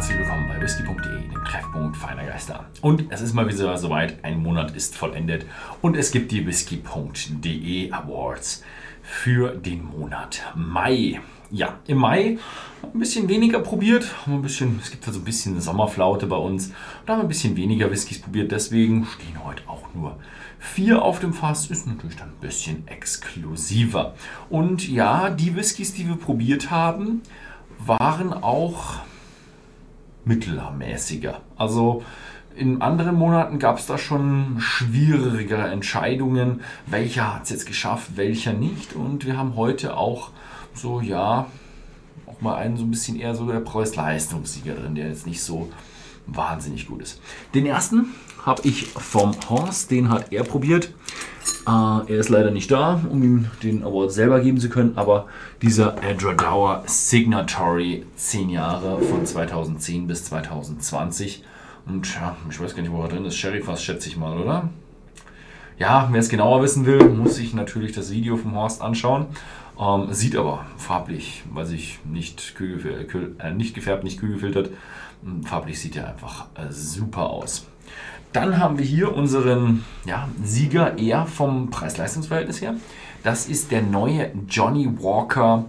herzlich willkommen bei whisky.de, dem Treffpunkt feiner Geister. Und es ist mal wieder soweit, ein Monat ist vollendet und es gibt die whisky.de Awards für den Monat Mai. Ja, im Mai ein bisschen weniger probiert, ein bisschen, es gibt also ein bisschen Sommerflaute bei uns. Da haben wir ein bisschen weniger Whiskys probiert, deswegen stehen heute auch nur vier auf dem Fass. Ist natürlich dann ein bisschen exklusiver. Und ja, die Whiskys, die wir probiert haben, waren auch mittelmäßiger. Also in anderen Monaten gab es da schon schwierigere Entscheidungen, welcher hat es jetzt geschafft, welcher nicht. Und wir haben heute auch so, ja, auch mal einen so ein bisschen eher so der Preis-Leistungssieger drin, der jetzt nicht so wahnsinnig gut ist. Den ersten habe ich vom Horst, den hat er probiert. Äh, er ist leider nicht da, um ihm den Award selber geben zu können, aber dieser Edradauer Signatory 10 Jahre von 2010 bis 2020. Und ja, ich weiß gar nicht, wo er drin ist. Sherry fast schätze ich mal, oder? Ja, wer es genauer wissen will, muss sich natürlich das Video vom Horst anschauen. Ähm, sieht aber farblich, weiß ich, nicht, äh, nicht gefärbt, nicht kühl gefiltert. Farblich sieht er einfach äh, super aus. Dann haben wir hier unseren ja, Sieger eher vom Preis-Leistungs-Verhältnis her. Das ist der neue Johnny Walker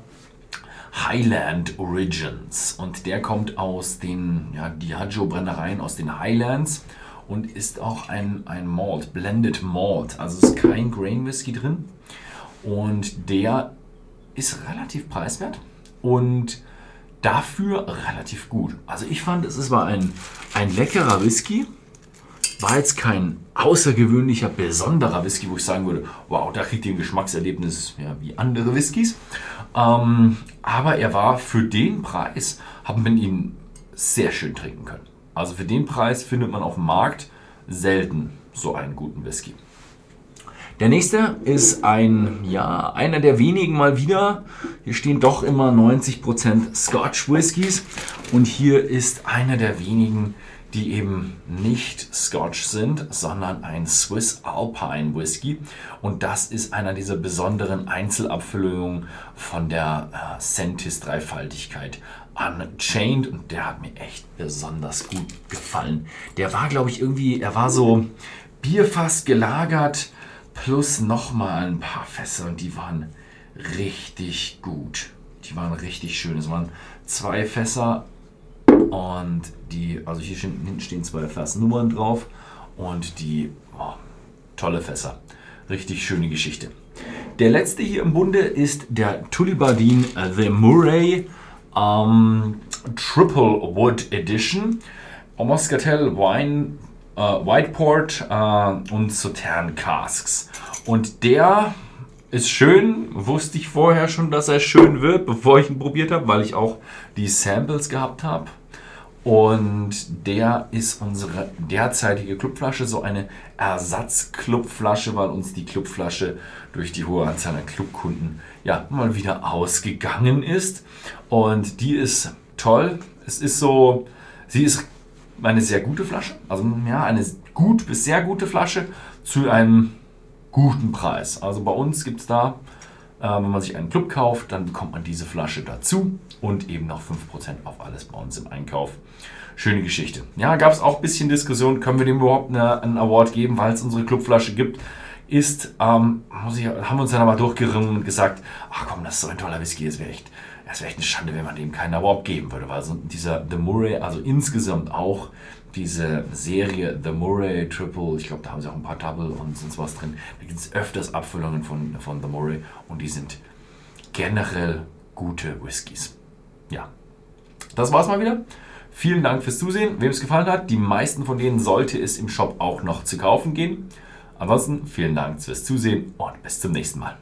Highland Origins. Und der kommt aus den ja, Diageo-Brennereien aus den Highlands und ist auch ein, ein Malt, Blended Malt. Also ist kein Grain Whisky drin. Und der ist relativ preiswert und dafür relativ gut. Also ich fand, es war ein, ein leckerer Whisky war jetzt kein außergewöhnlicher, besonderer Whisky, wo ich sagen würde, wow, da kriegt ihr ein Geschmackserlebnis ja, wie andere Whiskys. Ähm, aber er war für den Preis, haben wir ihn sehr schön trinken können. Also für den Preis findet man auf dem Markt selten so einen guten Whisky. Der nächste ist ein, ja, einer der wenigen mal wieder. Hier stehen doch immer 90% Scotch Whiskys und hier ist einer der wenigen, die eben nicht Scotch sind, sondern ein Swiss Alpine Whisky. Und das ist einer dieser besonderen Einzelabfüllungen von der äh, Sentis Dreifaltigkeit Unchained. Und der hat mir echt besonders gut gefallen. Der war, glaube ich, irgendwie, er war so Bierfass gelagert plus nochmal ein paar Fässer und die waren richtig gut. Die waren richtig schön. Es waren zwei Fässer und die, also hier hinten stehen zwei Versnummern drauf und die, oh, tolle Fässer. Richtig schöne Geschichte. Der letzte hier im Bunde ist der Tullibardin The Murray ähm, Triple Wood Edition. Moscatel Wine, äh, Whiteport äh, und Sautern Casks. Und der ist schön, wusste ich vorher schon, dass er schön wird, bevor ich ihn probiert habe, weil ich auch die Samples gehabt habe. Und der ist unsere derzeitige Clubflasche, so eine Ersatzclubflasche, weil uns die Clubflasche durch die hohe Anzahl an Clubkunden ja mal wieder ausgegangen ist. Und die ist toll. Es ist so, sie ist eine sehr gute Flasche, also ja, eine gut bis sehr gute Flasche zu einem guten Preis. Also bei uns gibt es da wenn man sich einen Club kauft, dann bekommt man diese Flasche dazu und eben noch 5% auf alles bei uns im Einkauf. Schöne Geschichte. Ja, gab es auch ein bisschen Diskussion, können wir dem überhaupt eine, einen Award geben, weil es unsere Clubflasche gibt. Ist, ähm, ich, haben wir uns dann aber durchgerungen und gesagt, ach komm, das ist so ein toller Whisky, das wäre echt, das wäre echt eine Schande, wenn man dem keinen Award geben würde, weil so dieser The Murray, also insgesamt auch diese Serie The Murray Triple, ich glaube, da haben sie auch ein paar Double und sonst was drin. Da gibt es öfters Abfüllungen von, von The Murray und die sind generell gute Whiskys. Ja, das war's mal wieder. Vielen Dank fürs Zusehen. Wem es gefallen hat, die meisten von denen sollte es im Shop auch noch zu kaufen gehen. Ansonsten vielen Dank fürs Zusehen und bis zum nächsten Mal.